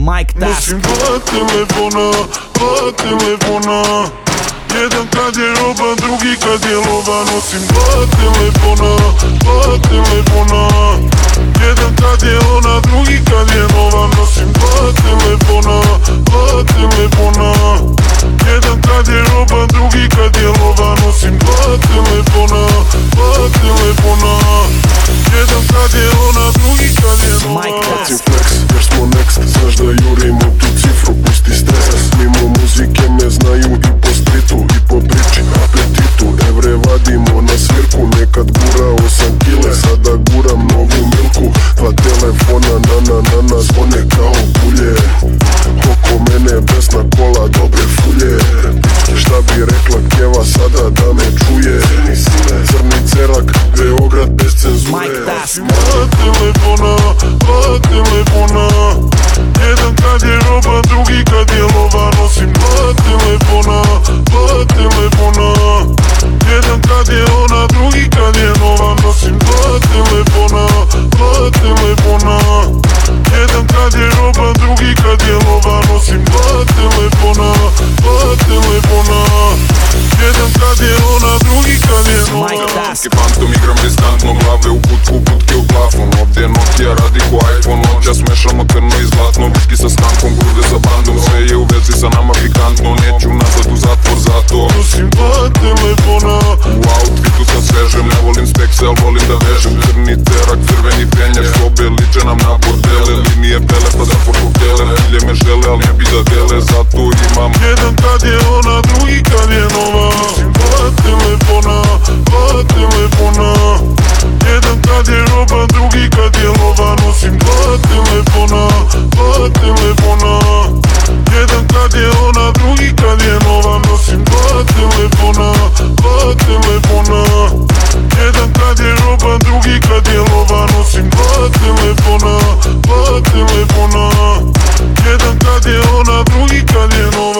Mike Task. Nosim dva telefona, dva telefona Jedan kad je roba, drugi kad je lova. Nosim dva telefona, dva telefona Jedan kad je ona, Mike Tyson. je ona, drugi je ona Ki pamtim igram distantno, glave u kutku, kutke u plafon. Ovdje Nokia radi ko iPhone, noća smešamo krno i zlatno Bitki sa stankom, grude sa bandom, sve je u sa nama pikantno Neću nazad u zatvor zato. Nosim dva telefona. U outfitu sam svežem, ne volim spekse, al volim da vežem. Crni terak, crveni penjak, sobe liče nam na bordele. Linije pele, pa za portokele, bilje me žele, al ne bi da dele Zato imam jedan kad kad je ona Drugi kad je nova Nosim dva telefona Dva telefona. Jedan kad je roba Drugi kad je lova Nosim dva telefona Dva telefona. Jedan kad je ona Drugi kad je nova